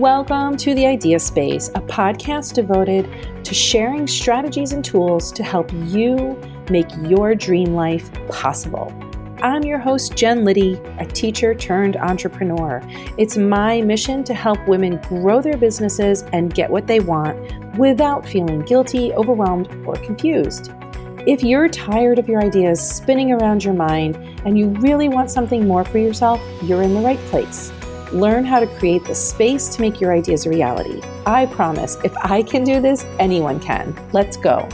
Welcome to the Idea Space, a podcast devoted to sharing strategies and tools to help you make your dream life possible. I'm your host, Jen Liddy, a teacher turned entrepreneur. It's my mission to help women grow their businesses and get what they want without feeling guilty, overwhelmed, or confused. If you're tired of your ideas spinning around your mind and you really want something more for yourself, you're in the right place. Learn how to create the space to make your ideas a reality. I promise, if I can do this, anyone can. Let's go.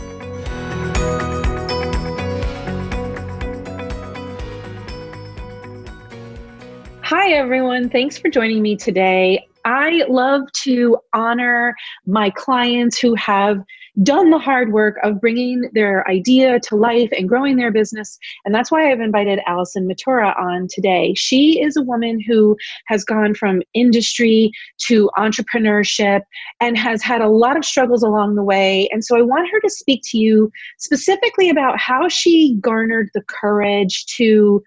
Hi, everyone. Thanks for joining me today. I love to honor my clients who have done the hard work of bringing their idea to life and growing their business. And that's why I've invited Allison Matura on today. She is a woman who has gone from industry to entrepreneurship and has had a lot of struggles along the way. And so I want her to speak to you specifically about how she garnered the courage to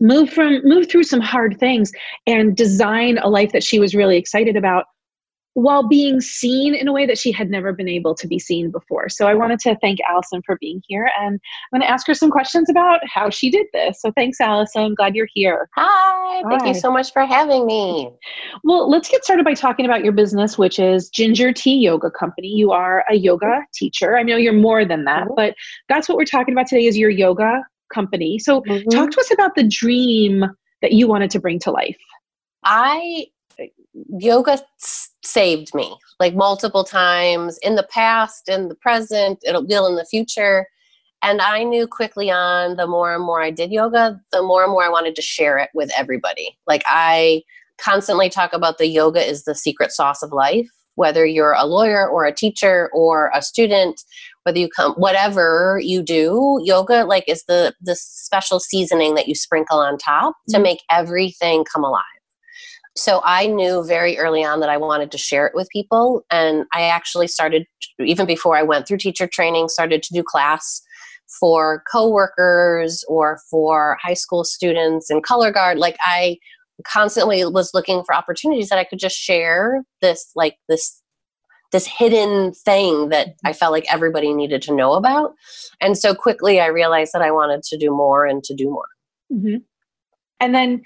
move from move through some hard things and design a life that she was really excited about while being seen in a way that she had never been able to be seen before. So I wanted to thank Allison for being here and I'm going to ask her some questions about how she did this. So thanks, Allison. I'm glad you're here. Hi. Thank Hi. you so much for having me. Well, let's get started by talking about your business, which is Ginger Tea Yoga Company. You are a yoga teacher. I know you're more than that, mm-hmm. but that's what we're talking about today is your yoga company. So mm-hmm. talk to us about the dream that you wanted to bring to life. I yoga saved me like multiple times in the past, in the present, it'll will in the future. And I knew quickly on the more and more I did yoga, the more and more I wanted to share it with everybody. Like I constantly talk about the yoga is the secret sauce of life, whether you're a lawyer or a teacher or a student, whether you come whatever you do, yoga like is the the special seasoning that you sprinkle on top mm-hmm. to make everything come alive so I knew very early on that I wanted to share it with people. And I actually started, even before I went through teacher training, started to do class for coworkers or for high school students in color guard. Like I constantly was looking for opportunities that I could just share this, like this this hidden thing that I felt like everybody needed to know about. And so quickly I realized that I wanted to do more and to do more. Mm-hmm. And then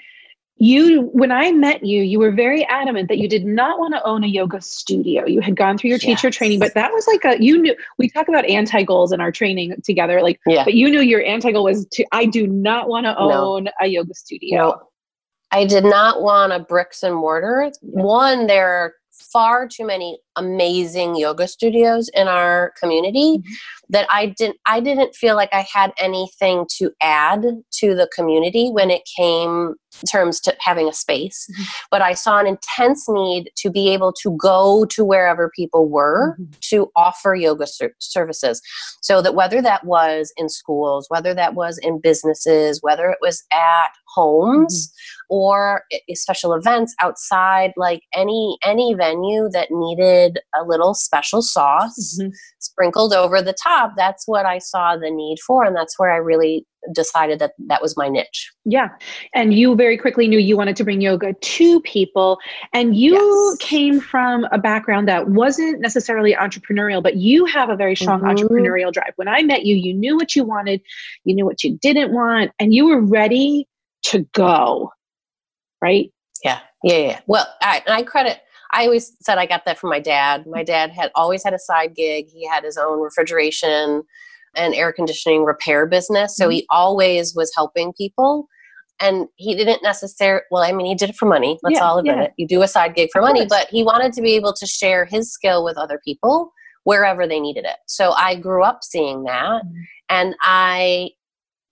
you when i met you you were very adamant that you did not want to own a yoga studio you had gone through your teacher training but that was like a you knew we talk about anti goals in our training together like yeah. but you knew your anti goal was to i do not want to own no. a yoga studio no. i did not want a bricks and mortar one there are far too many amazing yoga studios in our community mm-hmm. that I didn't I didn't feel like I had anything to add to the community when it came terms to having a space mm-hmm. but I saw an intense need to be able to go to wherever people were mm-hmm. to offer yoga ser- services so that whether that was in schools whether that was in businesses whether it was at homes mm-hmm. or special events outside like any any venue that needed a a little special sauce mm-hmm. sprinkled over the top. That's what I saw the need for. And that's where I really decided that that was my niche. Yeah. And you very quickly knew you wanted to bring yoga to people. And you yes. came from a background that wasn't necessarily entrepreneurial, but you have a very strong mm-hmm. entrepreneurial drive. When I met you, you knew what you wanted, you knew what you didn't want, and you were ready to go. Right? Yeah. Yeah. Yeah. Well, I, I credit I always said I got that from my dad. My dad had always had a side gig. He had his own refrigeration and air conditioning repair business. So mm-hmm. he always was helping people. And he didn't necessarily, well, I mean, he did it for money. Let's yeah, all admit yeah. it. You do a side gig for money, but he wanted to be able to share his skill with other people wherever they needed it. So I grew up seeing that. Mm-hmm. And I,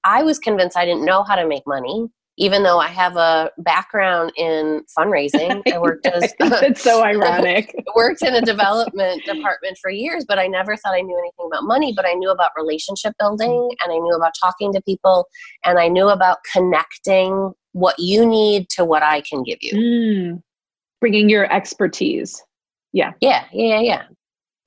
I was convinced I didn't know how to make money even though I have a background in fundraising, I worked as it's so ironic. worked in a development department for years, but I never thought I knew anything about money. But I knew about relationship building, mm. and I knew about talking to people, and I knew about connecting what you need to what I can give you. Mm. Bringing your expertise. Yeah. Yeah. Yeah. Yeah.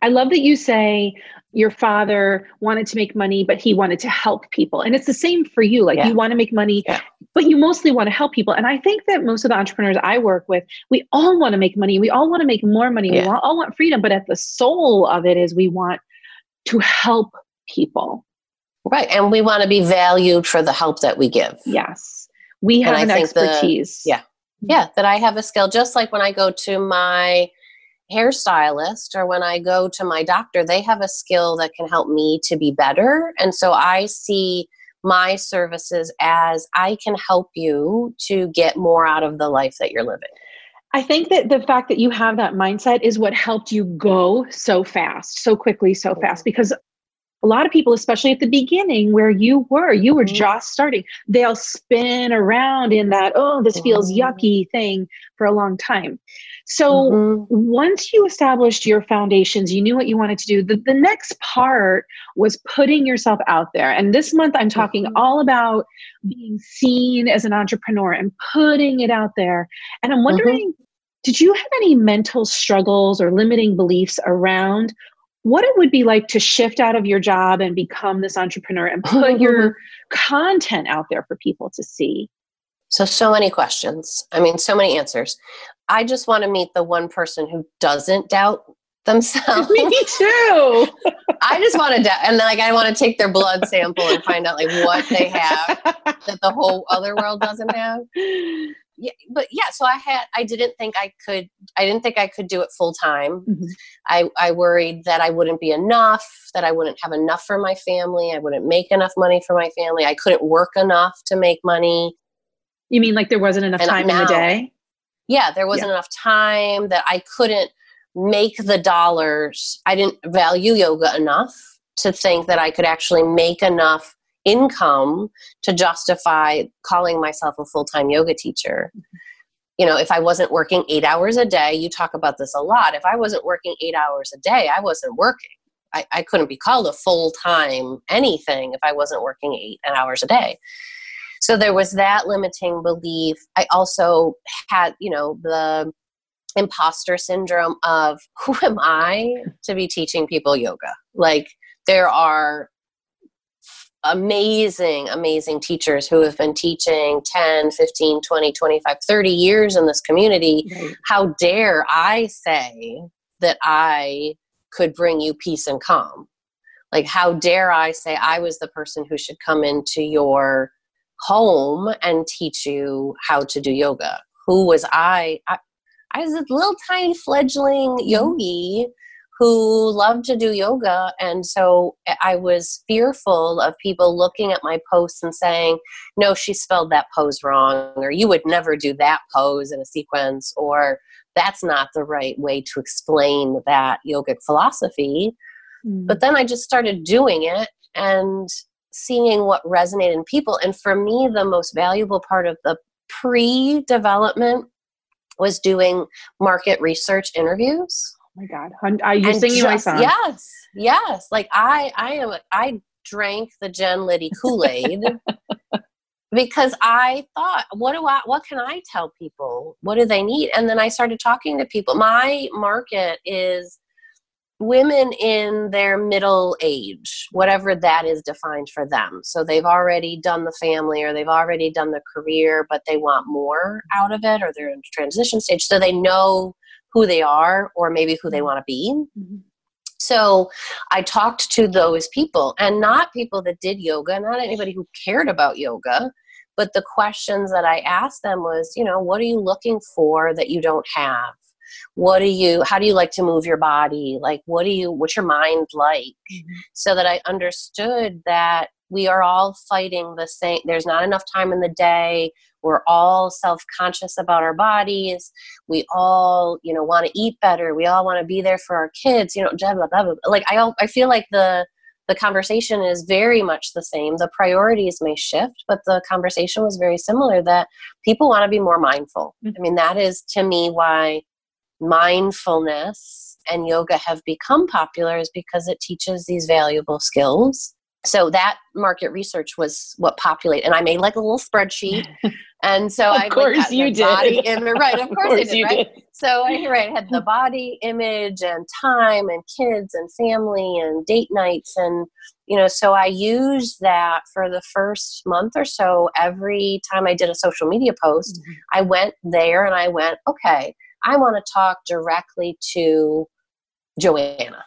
I love that you say your father wanted to make money, but he wanted to help people. And it's the same for you. Like Yeah. you want to make money, Yeah. but you mostly want to help people. And I think that most of the entrepreneurs I work with, we all want to make money. We all want to make more money. We Yeah. all, all want freedom. But at the soul of it is we want to help people. Right. And we want to be valued for the help that we give. Yes. We have I an think the- expertise. yeah. Mm-hmm. Yeah. That I have a skill, just like when I go to my hairstylist or when I go to my doctor, they have a skill that can help me to be better. And so I see my services as I can help you to get more out of the life that you're living. I think that the fact that you have that mindset is what helped you go so fast, so quickly, so fast. Mm-hmm. Because a lot of people, especially at the beginning where you were, you were Mhm. just starting, they'll spin around in that, oh, this feels yucky thing for a long time. So Mhm. once you established your foundations, you knew what you wanted to do. The, the next part was putting yourself out there. And this month, I'm talking Mhm. all about being seen as an entrepreneur and putting it out there. And I'm wondering, did you have any mental struggles or limiting beliefs around what it would be like to shift out of your job and become this entrepreneur and put your content out there for people to see? So, so many questions. I mean, so many answers. I just want to meet the one person who doesn't doubt themselves. Me too. I just want to doubt, and then like I want to take their blood sample and find out like what they have that the whole other world doesn't have. Yeah, but yeah. So I had, I didn't think I could, I didn't think I could do it full time. Mhm. I, I worried that I wouldn't be enough, that I wouldn't have enough for my family, I wouldn't make enough money for my family, I couldn't work enough to make money. You mean like there wasn't enough And time in the day? yeah there wasn't enough time that i couldn't make the dollars i didn't value yoga enough to think that i could actually make enough income to justify calling myself a full-time yoga teacher. You know if i wasn't working eight hours a day you talk about this a lot if i wasn't working eight hours a day i wasn't working. I, I couldn't be called a full-time anything if i wasn't working eight hours a day. So there was that limiting belief. I also had you know the imposter syndrome of who am i to be teaching people yoga? Like there are amazing amazing teachers who have been teaching 10 15 20 25 30 years in this community. Right. how dare i say that i could bring you peace and calm? Like how dare i say i was the person who should come into your home and teach you how to do yoga? Who was i? I, I was a little tiny fledgling mm-hmm. yogi who loved to do yoga and so i was fearful of people looking at my posts and saying no she spelled that pose wrong or you would never do that pose in a sequence or that's not the right way to explain that yogic philosophy Mm. but then I just started doing it and seeing what resonated in people. And for me, the most valuable part of the pre development was doing market research interviews. My God. Are uh, you And singing my song? Yes, yes. Like I, I am. I drank the Jen Liddy Kool Aid because I thought, what do I? What can I tell people? What do they need? And then I started talking to people. My market is women in their middle age, whatever that is defined for them. So they've already done the family or they've already done the career, but they want more out of it or they're in transition stage. So they know who they are or maybe who they want to be. Mhm. So I talked to those people and not people that did yoga, not anybody who cared about yoga, but the questions that I asked them was, you know, what are you looking for that you don't have? What do you how do you like to move your body? Like what do you what's your mind like? So that I understood that we are all fighting the same there's not enough time in the day. We're all self-conscious about our bodies. We all, you know, want to eat better. We all want to be there for our kids, you know, blah, blah, blah, blah. like I I feel like the the conversation is very much the same. The priorities may shift, but the conversation was very similar that people want to be more mindful. Mm-hmm. I mean, that is to me why mindfulness and yoga have become popular is because it teaches these valuable skills so that market research was what populated and i made like a little spreadsheet. And so of i course like, you the did. body image right of course, course I did you right? did. so i right had the body image and time and kids and family and date nights and you know so i used that for the first month or so. Every time i did a social media post Mm-hmm. i went there and i went okay i want to talk directly to joanna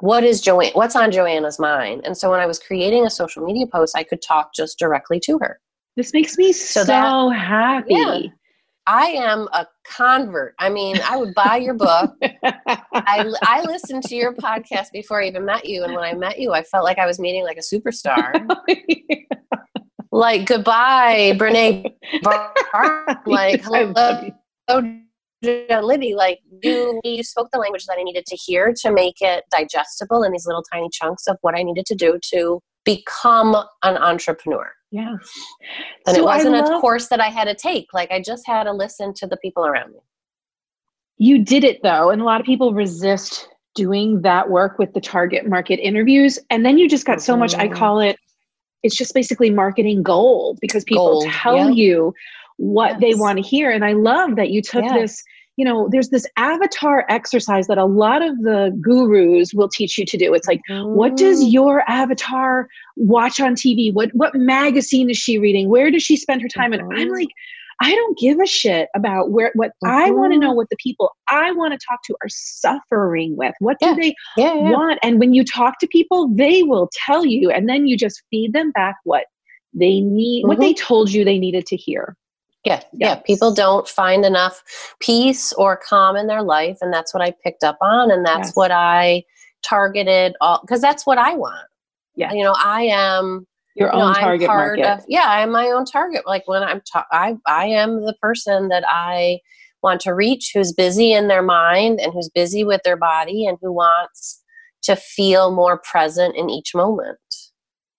what is Joanne what's on joanna's mind and so when i was creating a social media post i could talk just directly to her This makes me so, So that- happy. Yeah. i am a convert i mean i would buy your book I, I listened to your podcast before I even met you, and when I met you, I felt like I was meeting like a superstar. like goodbye, Brene. Brown. Like I love hello, you. hello, Liddy. Like you, you spoke the language that I needed to hear to make it digestible in these little tiny chunks of what I needed to do to become an entrepreneur. Yeah. And So it wasn't a course that I had to take. Like I just had to listen to the people around me. You did it though, and a lot of people resist doing that work with the target market interviews. And then you just got so much, I Mhm. call it, it's just basically marketing gold because people Gold, tell yeah. you what they want to hear. And I love that you took Yes. this, you know, there's this avatar exercise that a lot of the gurus will teach you to do. It's like, what does Mm. your avatar watch on TV? What what magazine is she reading? Where does she spend her time? And I'm Mhm. like, I don't give a shit about where what I want to know what the people I want to talk to are suffering with. What do they yeah, yeah. want? And when you talk to people, they will tell you, and then you just feed them back what they need, what they told you they needed to hear. Yeah, yeah. People don't find enough peace or calm in their life, and that's what I picked up on, and that's Yes. what I targeted all because that's what I want. Yeah. you know, I am. Your You know, own I'm target market. of. Yeah, I'm my own target. Like when I'm, ta- I, I am the person that I want to reach, who's busy in their mind and who's busy with their body, and who wants to feel more present in each moment.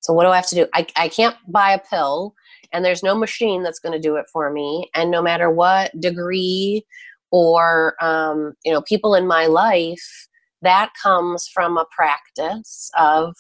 So what do I have to do? I, I can't buy a pill and there's no machine that's going to do it for me. And no matter what degree or, um, you know, people in my life, that comes from a practice of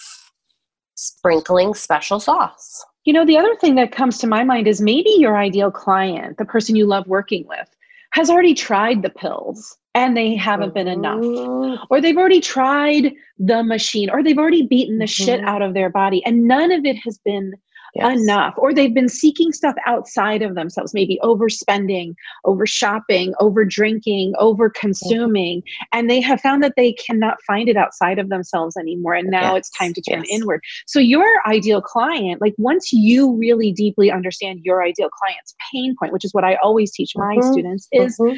sprinkling special sauce. You know, the other thing that comes to my mind is maybe your ideal client, the person you love working with, has already tried the pills and they haven't been enough. Mhm. Or they've already tried the machine, or they've already beaten the shit Mhm. out of their body, and none of it has been Yes. enough. Or they've been seeking stuff outside of themselves, maybe overspending, over shopping, over drinking, over consuming, and they have found that they cannot find it outside of themselves anymore. And now it's time to turn yes. inward. So, your ideal client, like once you really deeply understand your ideal client's pain point, which is what I always teach my Mhm. students, is Mhm.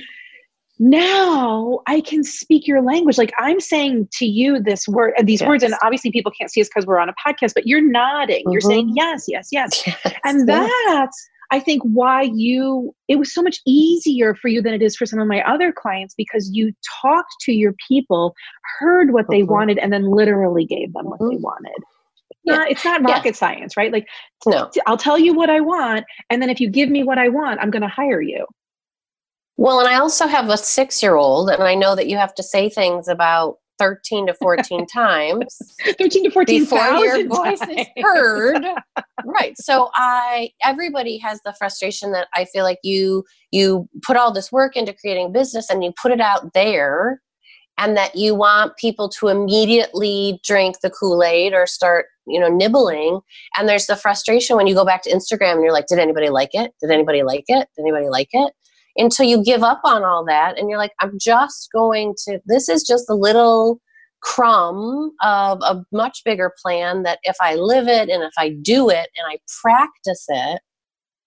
Now I can speak your language. Like I'm saying to you this word, uh, these words, and obviously people can't see us because we're on a podcast, but you're nodding. You're saying Mhm. yes, yes, yes. Yes, And that's, I think, why you, it was so much easier for you than it is for some of my other clients because you talked to your people, heard what they Mhm. wanted, and then literally gave them what they Mhm. wanted. Yeah. Uh, it's not Yeah. rocket science, right? Like, no. I'll tell you what I want, and then if you give me what I want, I'm going to hire you. Well, and I also have a six year old, and I know that you have to say things about 13 to 14 times 13 to 14 before your voice times. is heard. right. So I everybody has the frustration that I feel like you you put all this work into creating a business and you put it out there and that you want people to immediately drink the Kool-Aid or start, you know, nibbling. And there's the frustration when you go back to Instagram and you're like, did anybody like it? Did anybody like it? Did anybody like it? Until you give up on all that and you're like, I'm just going to, this is just a little crumb of a much bigger plan that if I live it and if I do it and I practice it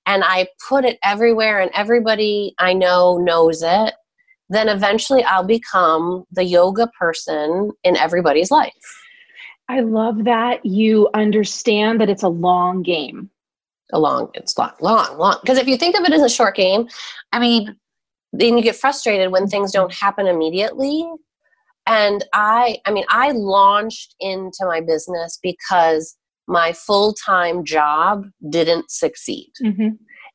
and I put it everywhere and everybody I know knows it, then eventually I'll become the yoga person in everybody's life. I love that you understand that it's a long game. A long, it's long, long, long. Because if you think of it as a short game, I mean, then you get frustrated when things don't happen immediately. And I, I mean, I launched into my business because my full time job didn't succeed.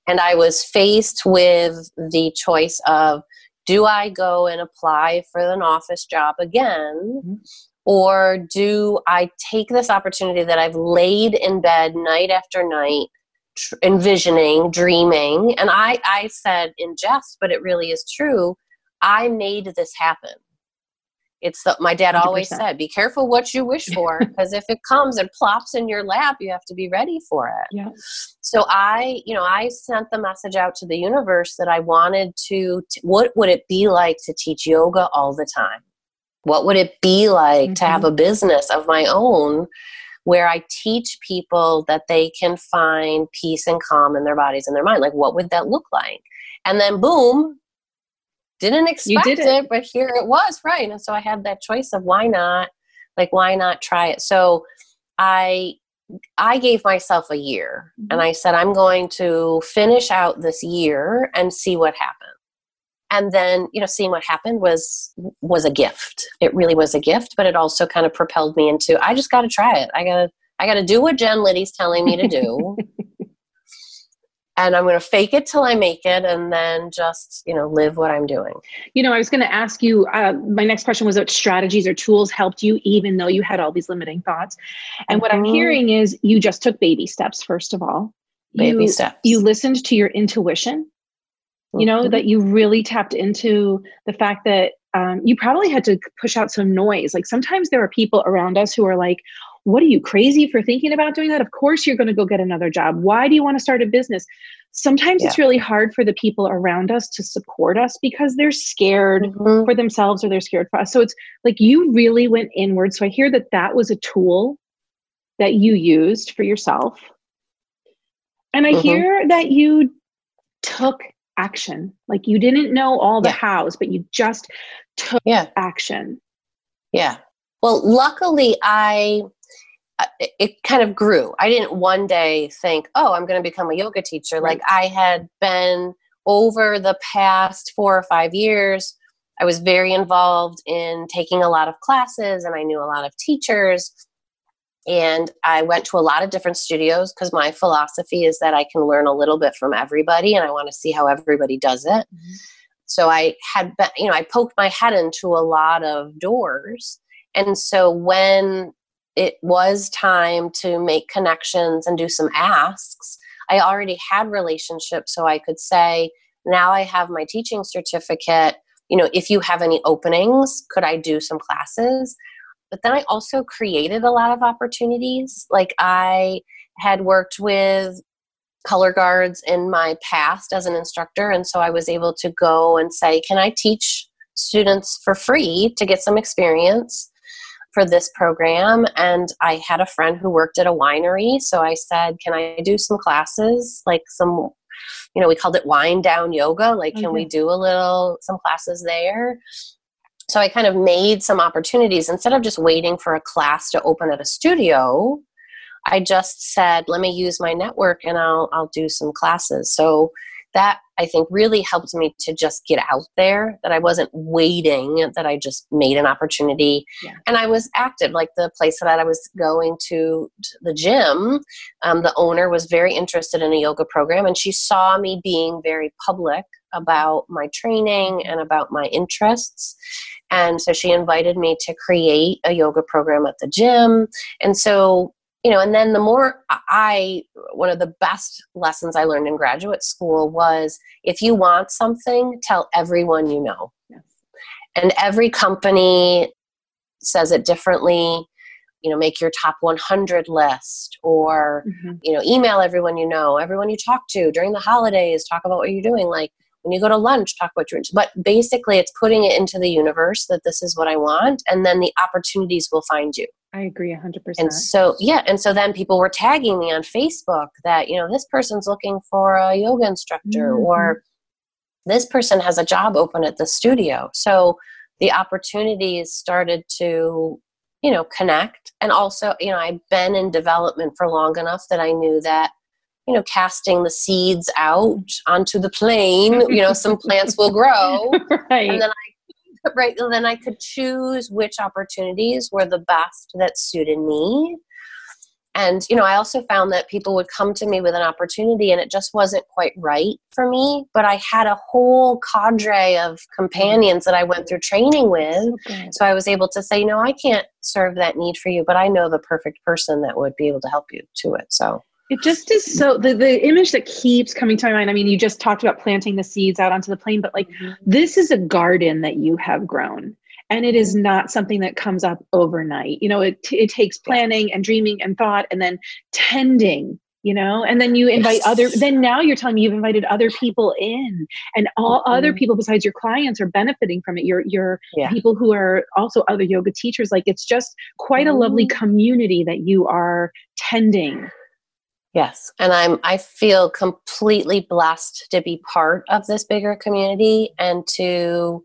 And I was faced with the choice of do I go and apply for an office job again? Mhm. Or do I take this opportunity that I've laid in bed night after night, tr- envisioning, dreaming? And I, I said in jest, but it really is true. I made this happen. It's the, my dad 100%. always said, be careful what you wish for, because if it comes and plops in your lap, you have to be ready for it. Yeah. So I, you know, I sent the message out to the universe that I wanted to, to what would it be like to teach yoga all the time? What would it be like mm-hmm. to have mm-hmm. a business of my own where I teach people that they can find peace and calm in their bodies and their mind? Like, what would that look like? And then, boom, didn't expect did it. it, but here it was, right? And so I had that choice of why not? Like, why not try it? So I I gave myself a year mm-hmm. and I said, I'm going to finish out this year and see what happens. And then, you know, seeing what happened was was a gift. It really was a gift, but it also kind of propelled me into I just gotta try it. I gotta I gotta do what Jen Liddy's telling me to do. and I'm going to fake it till I make it and then just, you know, live what I'm doing. You know, I was going to ask you, uh, my next question was what strategies or tools helped you, even though you had all these limiting thoughts. And mm-hmm. what I'm mm-hmm. hearing is you just took baby steps, first of all. Baby you, steps. You listened to your intuition. You know, mm-hmm. that you really tapped into the fact that um, you probably had to push out some noise. Like sometimes there are people around us who are like, what are you crazy for thinking about doing that? Of course, you're going to go get another job. Why do you want to start a business? Sometimes yeah. it's really hard for the people around us to support us because they're scared mm-hmm. for themselves or they're scared for us. So it's like you really went inward. So I hear that that was a tool that you used for yourself. And I mm-hmm. hear that you took action. Like you didn't know all the yeah. hows, but you just took yeah. action. Yeah. Well, luckily, I uh, it kind of grew. I didn't one day think, oh, I'm going to become a yoga teacher. Right. Like I had been over the past four or five years, I was very involved in taking a lot of classes and I knew a lot of teachers. And I went to a lot of different studios because my philosophy is that I can learn a little bit from everybody and I want to see how everybody does it. Mm-hmm. So I had been, you know, I poked my head into a lot of doors. And so when it was time to make connections and do some asks, I already had relationships, so I could say, now I have my teaching certificate. You know, if you have any openings, could I do some classes? But then I also created a lot of opportunities. Like I had worked with color guards in my past as an instructor, and so I was able to go and say, Can I teach students for free to get some experience? for this program and I had a friend who worked at a winery so I said can I do some classes like some you know we called it wind down yoga like can we mm-hmm. do a little some classes there so I kind of made some opportunities instead of just waiting for a class to open at a studio I just said let me use my network and I'll I'll do some classes so that I think really helped me to just get out there, that I wasn't waiting, that I just made an opportunity. Yeah. And I was active. Like the place that I was going to, the gym, um, the owner was very interested in a yoga program, and she saw me being very public about my training and about my interests. And so she invited me to create a yoga program at the gym. And so you know and then the more i one of the best lessons i learned in graduate school was if you want something tell everyone you know yes. and every company says it differently you know make your top 100 list or mm-hmm. you know email everyone you know everyone you talk to during the holidays talk about what you're doing like when you go to lunch talk about your but basically it's putting it into the universe that this is what i want and then the opportunities will find you I agree 100%. And so, yeah, and so then people were tagging me on Facebook that, you know, this person's looking for a yoga instructor mm-hmm. or this person has a job open at the studio. So the opportunities started to, you know, connect. And also, you know, I'd been in development for long enough that I knew that, you know, casting the seeds out onto the plane, you know, some plants will grow. right. And then I right then i could choose which opportunities were the best that suited me and you know i also found that people would come to me with an opportunity and it just wasn't quite right for me but i had a whole cadre of companions that i went through training with okay. so i was able to say no i can't serve that need for you but i know the perfect person that would be able to help you to it so it just is so the, the image that keeps coming to my mind. I mean, you just talked about planting the seeds out onto the plane, but like mm-hmm. this is a garden that you have grown and it is not something that comes up overnight you know it, it takes planning and dreaming and thought and then tending you know and then you invite yes. other then now you're telling me you've invited other people in and all mm-hmm. other people besides your clients are benefiting from it your your yeah. people who are also other yoga teachers like it's just quite a lovely mm-hmm. community that you are tending yes and i'm i feel completely blessed to be part of this bigger community and to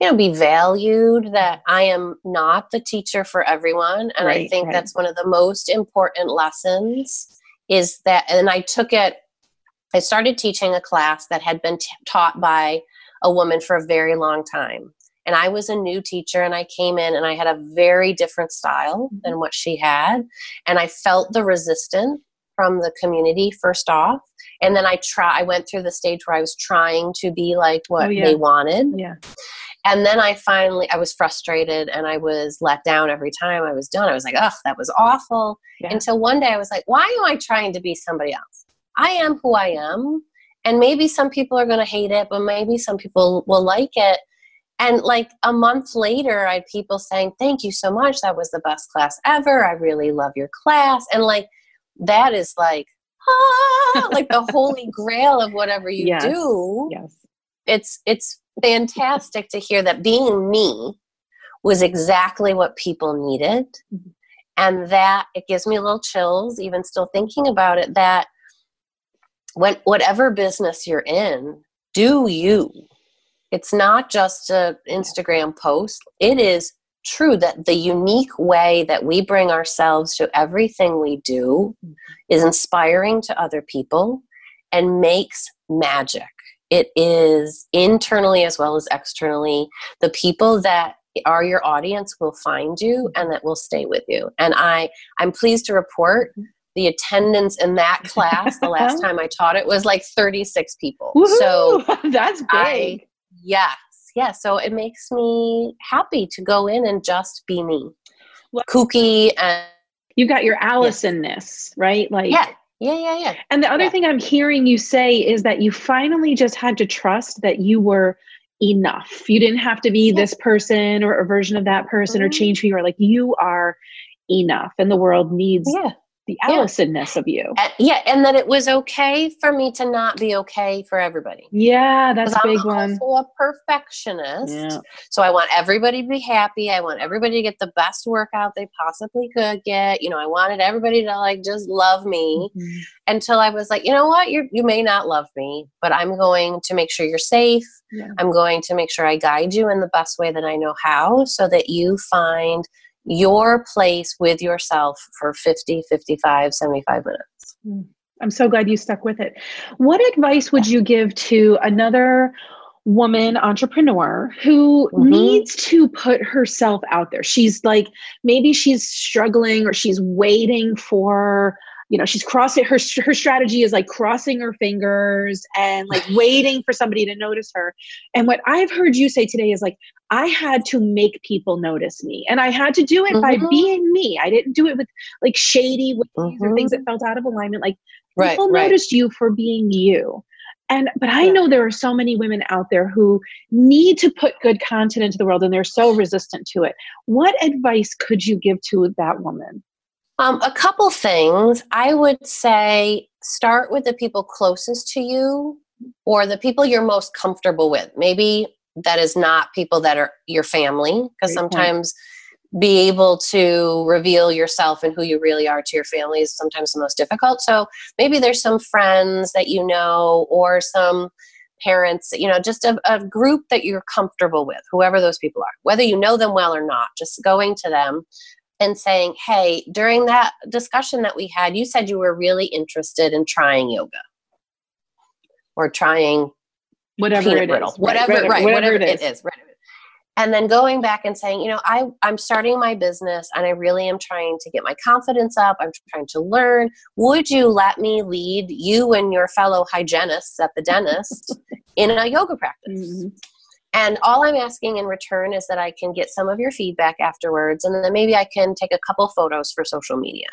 you know be valued that i am not the teacher for everyone and right, i think right. that's one of the most important lessons is that and i took it i started teaching a class that had been t- taught by a woman for a very long time and i was a new teacher and i came in and i had a very different style mm-hmm. than what she had and i felt the resistance from the community first off and then i try i went through the stage where i was trying to be like what oh, yeah. they wanted yeah and then I finally, I was frustrated and I was let down every time I was done. I was like, ugh, that was awful. Yeah. Until one day I was like, why am I trying to be somebody else? I am who I am. And maybe some people are going to hate it, but maybe some people will like it. And like a month later, I had people saying, thank you so much. That was the best class ever. I really love your class. And like, that is like, ah, like the holy grail of whatever you yes. do. Yes. It's, it's fantastic to hear that being me was exactly what people needed. Mm-hmm. And that it gives me a little chills, even still thinking about it, that when whatever business you're in, do you. It's not just an Instagram post. It is true that the unique way that we bring ourselves to everything we do mm-hmm. is inspiring to other people and makes magic. It is internally as well as externally. The people that are your audience will find you and that will stay with you. And i i'm pleased to report the attendance in that class the last time i taught it was like 36 people. Woo-hoo! so that's big. I, yes yes so it makes me happy to go in and just be me well, kooky and you got your allisonness yes. right like yeah yeah, yeah, yeah. And the other yeah. thing I'm hearing you say is that you finally just had to trust that you were enough. You didn't have to be yeah. this person or a version of that person mm-hmm. or change who you are. Like you are enough and the world needs yeah the Allisonness yeah. of you. Uh, yeah, and that it was okay for me to not be okay for everybody. Yeah, that's a big one. I'm one. Also a perfectionist, yeah. so I want everybody to be happy. I want everybody to get the best workout they possibly could get. You know, I wanted everybody to like just love me mm-hmm. until I was like, you know what, you you may not love me, but I'm going to make sure you're safe. Yeah. I'm going to make sure I guide you in the best way that I know how, so that you find your place with yourself for 50, 55, 75 minutes. Hmm. I'm so glad you stuck with it. What advice would you give to another woman entrepreneur who mm-hmm. needs to put herself out there? She's like, maybe she's struggling or she's waiting for you know she's crossing her her strategy is like crossing her fingers and like waiting for somebody to notice her and what i've heard you say today is like I had to make people notice me. And I had to do it mm-hmm. by being me. I didn't do it with like shady ways mm-hmm. or things that mm-hmm. felt out of alignment. Like people right, noticed you for being you. And but I yeah. know there are so many women out there who need to put good content into the world and they're so resistant to it. What advice could you give to that woman? Um, a couple things. I would say start with the people closest to you or the people you're most comfortable with. Maybe that is not people that are your family because sometimes point. be able to reveal yourself and who you really are to your family is sometimes the most difficult so maybe there's some friends that you know or some parents you know just a, a group that you're comfortable with whoever those people are whether you know them well or not just going to them and saying hey during that discussion that we had you said you were really interested in trying yoga or trying whatever it brittle. is. Whatever, right, right, whatever, whatever, it is. It is right. and then going back and saying you know I, i'm starting my business and i really am trying to get my confidence up i'm trying to learn would you let me lead you and your fellow hygienists at the dentist in a yoga practice mm-hmm. And all i'm asking in return is that i can get some of your feedback afterwards and then maybe i can take a couple photos for social media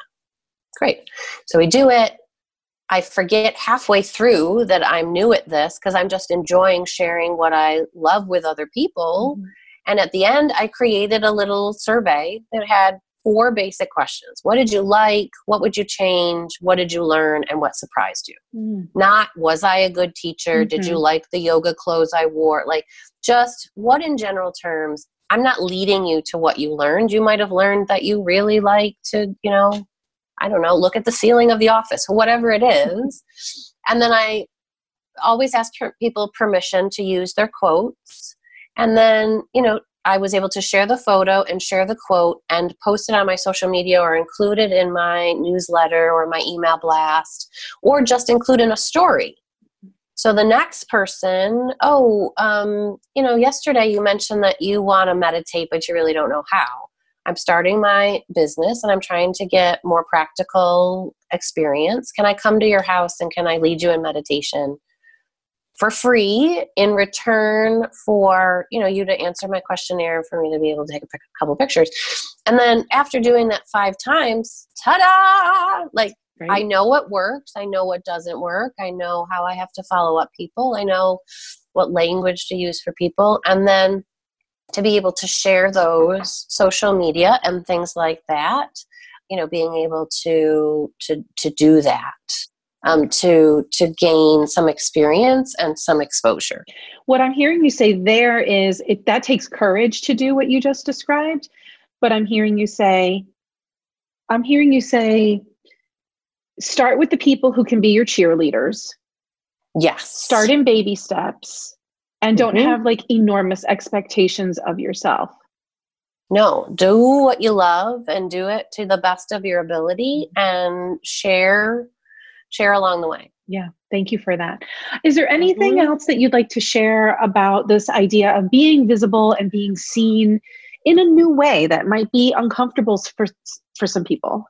great so we do it I forget halfway through that I'm new at this because I'm just enjoying sharing what I love with other people. Mm-hmm. And at the end, I created a little survey that had four basic questions What did you like? What would you change? What did you learn? And what surprised you? Mm. Not, was I a good teacher? Mm-hmm. Did you mm-hmm. like the yoga clothes I wore? Like, just what in general terms. I'm not leading you to what you learned. You might have learned that you really like to, you know, I don't know, look at the ceiling of the office, whatever it is. And then I always ask people permission to use their quotes. And then, you know, I was able to share the photo and share the quote and post it on my social media or include it in my newsletter or my email blast or just include in a story. So the next person, oh, um, you know, yesterday you mentioned that you want to meditate, but you really don't know how. I'm starting my business and I'm trying to get more practical experience. Can I come to your house and can I lead you in meditation? For free in return for you know you to answer my questionnaire for me to be able to take a couple pictures. And then after doing that five times ta-da! Like right. i know what works i know what doesn't work i know how i have to follow up people i know what language to use for people. And then to be able to share those social media and things like that you know being able to to to do that um, to to gain some experience and some exposure. What I'm hearing you say there is it that takes courage to do what you just described, but I'm hearing you say, I'm hearing you say, start with the people who can be your cheerleaders. Yes. Start in baby steps and don't mm-hmm. have like enormous expectations of yourself. No, do what you love and do it to the best of your ability and share share along the way. Yeah, thank you for that. Is there anything mm-hmm. else that you'd like to share about this idea of being visible and being seen in a new way that might be uncomfortable for for some people?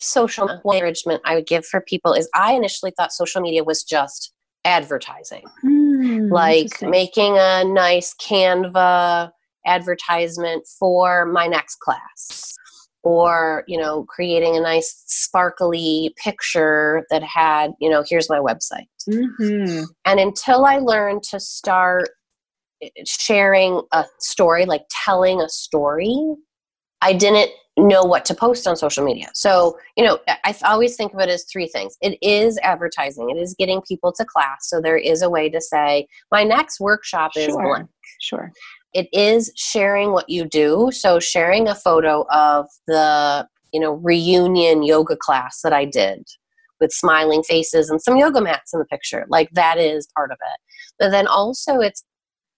Social encouragement I would give for people is I initially thought social media was just advertising. Mm, like making a nice Canva advertisement for my next class or you know creating a nice sparkly picture that had you know here's my website. Mm-hmm. and until i learned to start eh, sharing a story like telling a story i didn't know what to post on social media. So you know i always think of it as three things. It is advertising. It is getting people to class. So there is a way to say my next workshop is sure. blank. Sure it is sharing what you do. So sharing a photo of the, you know, reunion yoga class that I did with smiling faces and some yoga mats in the picture. Like that is part of it. But then also it's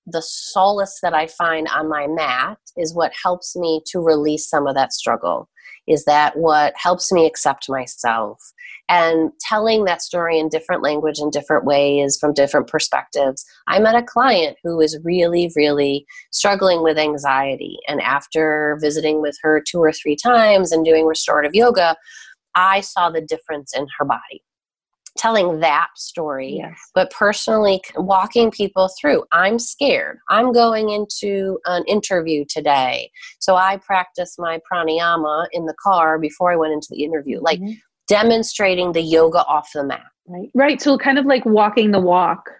the solace that I find on my mat is what helps me to release some of that struggle. Is that what helps me accept myself? And telling that story in different language in different ways from different perspectives. I met a client who was really, really struggling with anxiety. And after visiting with her two or three times and doing restorative yoga, I saw the difference in her body telling that story, yes. but personally walking people through. I'm scared. I'm going into an interview today. So I practiced my pranayama in the car before I went into the interview, like mm-hmm. demonstrating the yoga off the mat. Right. Right. So kind of like walking the walk.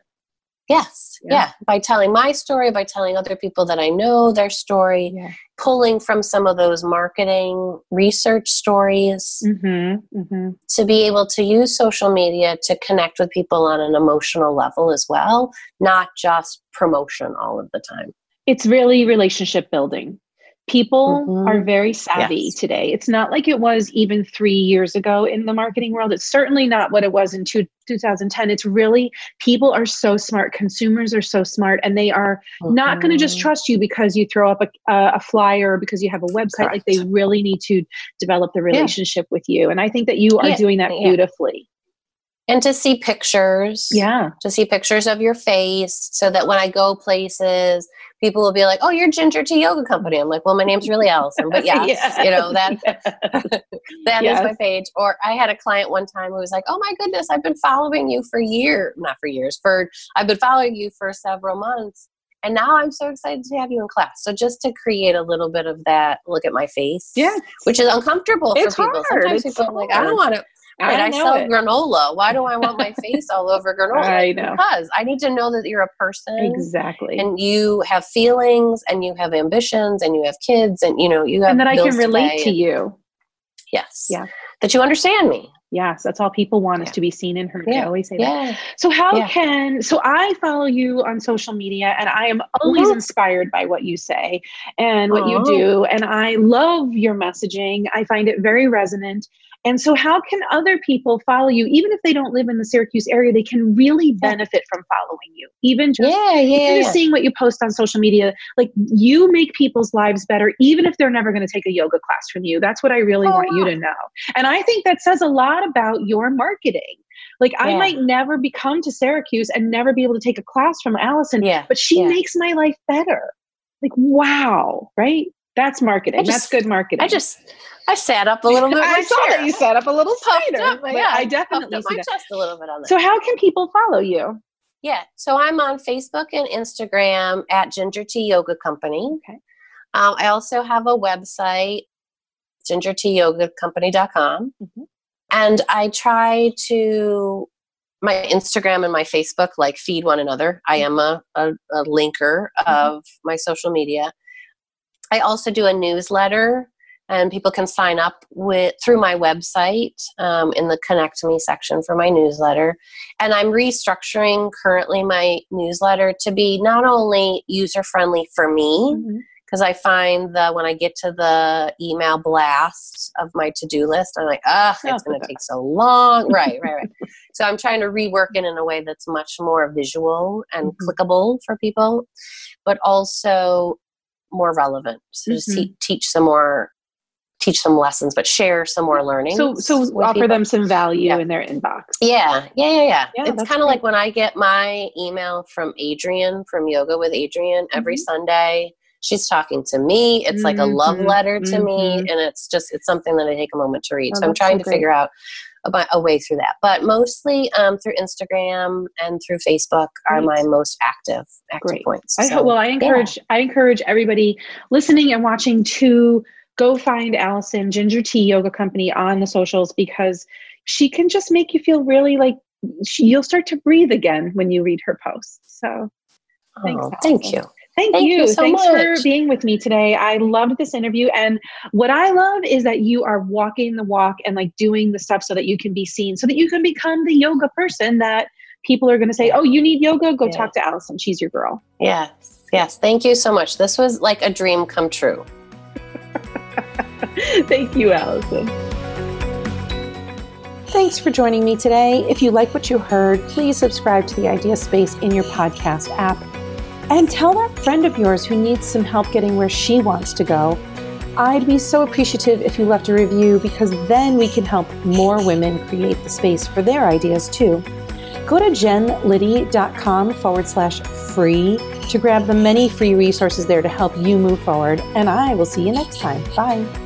Yes. Yeah. yeah. By telling my story, by telling other people that I know their story, yeah. Pulling from some of those marketing research stories mm-hmm. Mm-hmm. to be able to use social media to connect with people on an emotional level as well, not just promotion all of the time. It's really relationship building people mm-hmm. are very savvy yes. today it's not like it was even three years ago in the marketing world it's certainly not what it was in two, 2010 it's really people are so smart consumers are so smart and they are mm-hmm. not going to just trust you because you throw up a, a flyer or because you have a website Correct. like they really need to develop the relationship yeah. with you and i think that you are yeah. doing that beautifully and to see pictures. Yeah. To see pictures of your face so that when I go places, people will be like, "Oh, you're Ginger Tea Yoga Company." I'm like, "Well, my name's really Allison, but yes, yes. you know that that yes. is my page." Or I had a client one time who was like, "Oh my goodness, I've been following you for year not for years, for I've been following you for several months." And now I'm so excited to have you in class. So just to create a little bit of that look at my face, yeah, which is uncomfortable it's for people. Hard. Sometimes it's people are like, I don't want to. I, I sell it. granola. Why do I want my face all over granola? I know. Because I need to know that you're a person. Exactly. And you have feelings and you have ambitions and you have kids and you know, you have And that I can relate to, to you. Yes. Yeah. That you understand me. Yes, that's all people want Yeah. us to be seen and heard. Yeah. I always say Yeah. that. So how Yeah. can so I follow you on social media and I am always Mhm. inspired by what you say and what you do and I love your messaging. I find it very resonant. And so how can other people follow you even if they don't live in the Syracuse area they can really benefit from following you. Even just Yeah, yeah, even yeah. just seeing what you post on social media, like you make people's lives better, even if they're never going to take a yoga class from you. That's what I really Oh, want you to know. And I think that says a lot about your marketing. Like I might never be come to Syracuse and never be able to take a class from Allison, Yeah. but she yeah. makes my life better. Like wow, right? That's marketing. I That's good marketing. I just I sat up a little bit. I saw chair. that you set up a little puffed spider. up. but Yeah, I definitely my that. chest a little bit on that. So how can people follow you? Yeah. So I'm on Facebook and Instagram at Ginger Tea Yoga Company. Okay. Um, I also have a website, gingerteayogacompany.com. Mhm. And I try to, my Instagram and my Facebook like feed one another. I am a, a, a linker of my social media. I also do a newsletter and people can sign up with through my website um, in the connect me section for my newsletter. And i'm restructuring currently my newsletter to be not only user friendly for me because i find that when i get to the email blast of my to-do list i'm like Oh, it's going to take so long. Right right right. So i'm trying to rework it in a way that's much more visual and Mhm. clickable for people. But also more relevant so just Mhm. te- teach some more teach some lessons but share some more learning So so offer them some value Yeah. in their inbox. yeah yeah yeah yeah, Yeah, it's kind of like when i get my email from Adriene from yoga with Adriene every Mhm. sunday she's talking to me it's like a love Mhm, letter to me mhm. and it's just it's something that i take a moment to read Oh, so i'm so trying to figure out about a way through that but mostly um, through instagram and through facebook are Great. my most active active Great. points I So, hope, well, I encourage I encourage everybody listening and watching to go find Allison Ginger Tea Yoga Company on the socials because she can just make you feel really like she, you'll start to breathe again when you read her posts. So Thanks, oh, thank you Thank, Thank you. you so Thanks for being with me today. I loved this interview. And what I love is that you are walking the walk and like doing the stuff so that you can be seen, so that you can become the yoga person that people are going to say, oh, you need yoga? Go Yeah. talk to Allison. She's your girl. yes yes thank you so much this was like a dream come true Thank you, Allison. Thanks for joining me today. If you like what you heard, please subscribe to the Idea Space in your podcast app. And tell that friend of yours who needs some help getting where she wants to go. I'd be so appreciative if you left a review because then we can help more women create the space for their ideas too. Go to jenliddy.com forward slash free to grab the many free resources there to help you move forward. And I will see you next time. Bye.